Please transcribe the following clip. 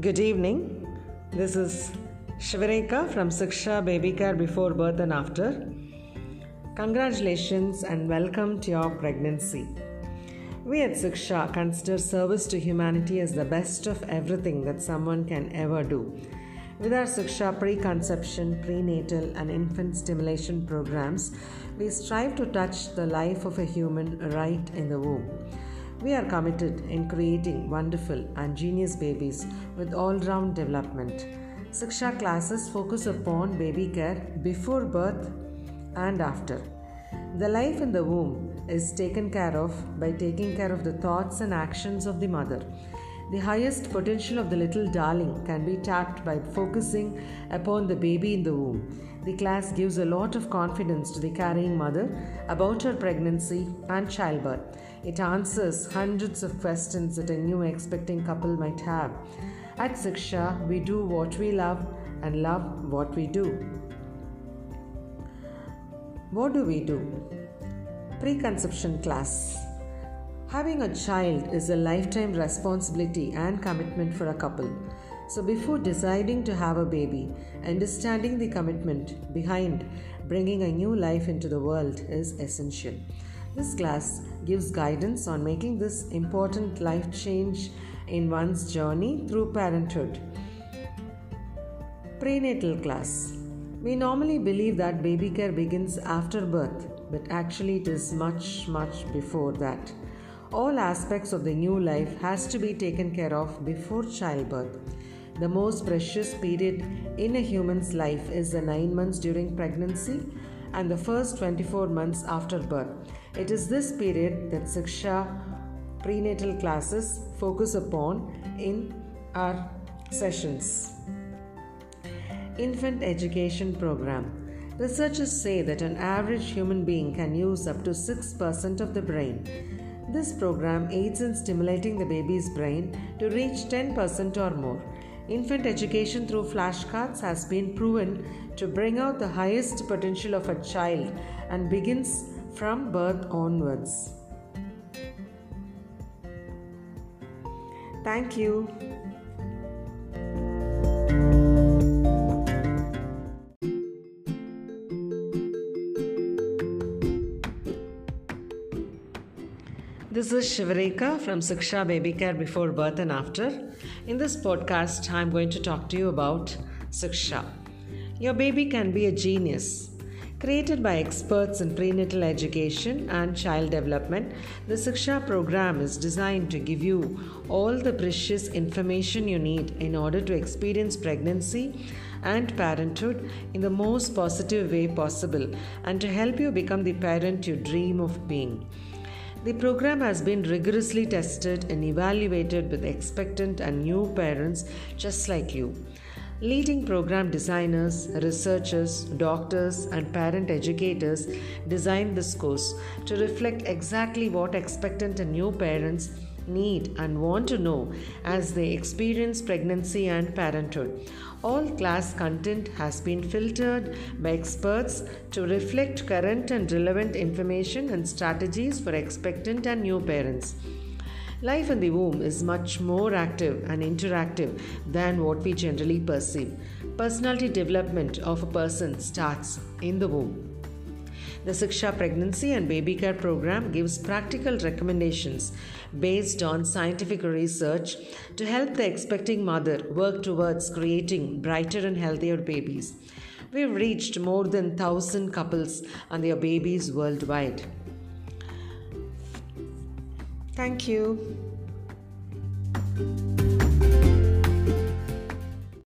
Good evening. This is Shivareka from Siksha Baby Care Before Birth and After. Congratulations and welcome to your pregnancy. We at Siksha consider service to humanity as the best of everything that someone can ever do. With our Siksha preconception, prenatal, and infant stimulation programs, we strive to touch the life of a human right in the womb. We are committed in creating wonderful and genius babies with all round development. Siksha classes focus upon baby care before birth and after. The life in the womb is taken care of by taking care of the thoughts and actions of the mother. The highest potential of the little darling can be tapped by focusing upon the baby in the womb. The class gives a lot of confidence to the carrying mother about her pregnancy and childbirth. It answers hundreds of questions that a new expecting couple might have. At Siksha, we do what we love and love what we do. What do we do? Preconception class. Having a child is a lifetime responsibility and commitment for a couple. So, before deciding to have a baby, understanding the commitment behind bringing a new life into the world is essential. This class gives guidance on making this important life change in one's journey through parenthood. Prenatal class. We normally believe that baby care begins after birth, but actually it is much, much before that. All aspects of the new life has to be taken care of before childbirth. The most precious period in a human's life is the 9 months during pregnancy and the first 24 months after birth. It is this period that Siksha prenatal classes focus upon in our sessions. Infant Education Program. Researchers say that an average human being can use up to 6% of the brain. This program aids in stimulating the baby's brain to reach 10% or more. Infant education through flashcards has been proven to bring out the highest potential of a child and begins from birth onwards. Thank you. This is Shivareka from Siksha Baby Care Before Birth and After. In this podcast, I'm going to talk to you about Siksha. Your baby can be a genius. Created by experts in prenatal education and child development, the Siksha program is designed to give you all the precious information you need in order to experience pregnancy and parenthood in the most positive way possible and to help you become the parent you dream of being. The program has been rigorously tested and evaluated with expectant and new parents just like you. Leading program designers, researchers, doctors, and parent educators designed this course to reflect exactly what expectant and new parents need and want to know as they experience pregnancy and parenthood. All class content has been filtered by experts to reflect current and relevant information and strategies for expectant and new parents. Life in the womb is much more active and interactive than what we generally perceive. Personality development of a person starts in the womb. The Siksha Pregnancy and Baby Care Program gives practical recommendations based on scientific research to help the expecting mother work towards creating brighter and healthier babies. We've reached more than 1000 couples and their babies worldwide. Thank you.